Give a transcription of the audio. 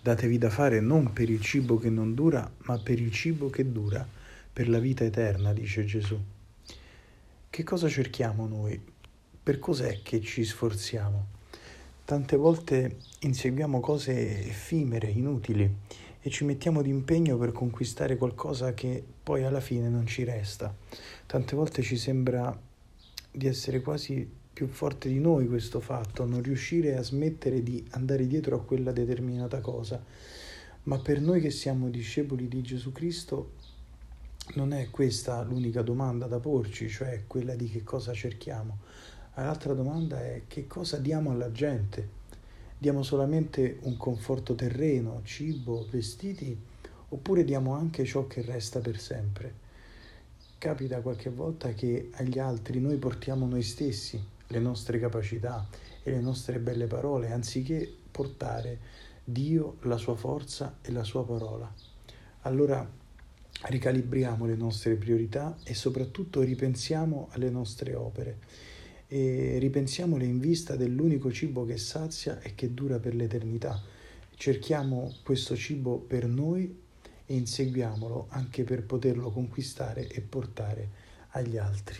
Datevi da fare non per il cibo che non dura, ma per il cibo che dura, per la vita eterna, dice Gesù. Che cosa cerchiamo noi? Per cos'è che ci sforziamo? Tante volte inseguiamo cose effimere, inutili e ci mettiamo d'impegno per conquistare qualcosa che poi alla fine non ci resta. Tante volte ci sembra di essere quasi più forte di noi questo fatto, non riuscire a smettere di andare dietro a quella determinata cosa. Ma per noi che siamo discepoli di Gesù Cristo non è questa l'unica domanda da porci, cioè quella di che cosa cerchiamo. L'altra domanda è che cosa diamo alla gente? Diamo solamente un conforto terreno, cibo, vestiti, oppure diamo anche ciò che resta per sempre? Capita qualche volta che agli altri noi portiamo noi stessi, le nostre capacità e le nostre belle parole, anziché portare Dio, la sua forza e la sua parola. Allora ricalibriamo le nostre priorità e soprattutto ripensiamo alle nostre opere e ripensiamole in vista dell'unico cibo che sazia e che dura per l'eternità. Cerchiamo questo cibo per noi e inseguiamolo anche per poterlo conquistare e portare agli altri.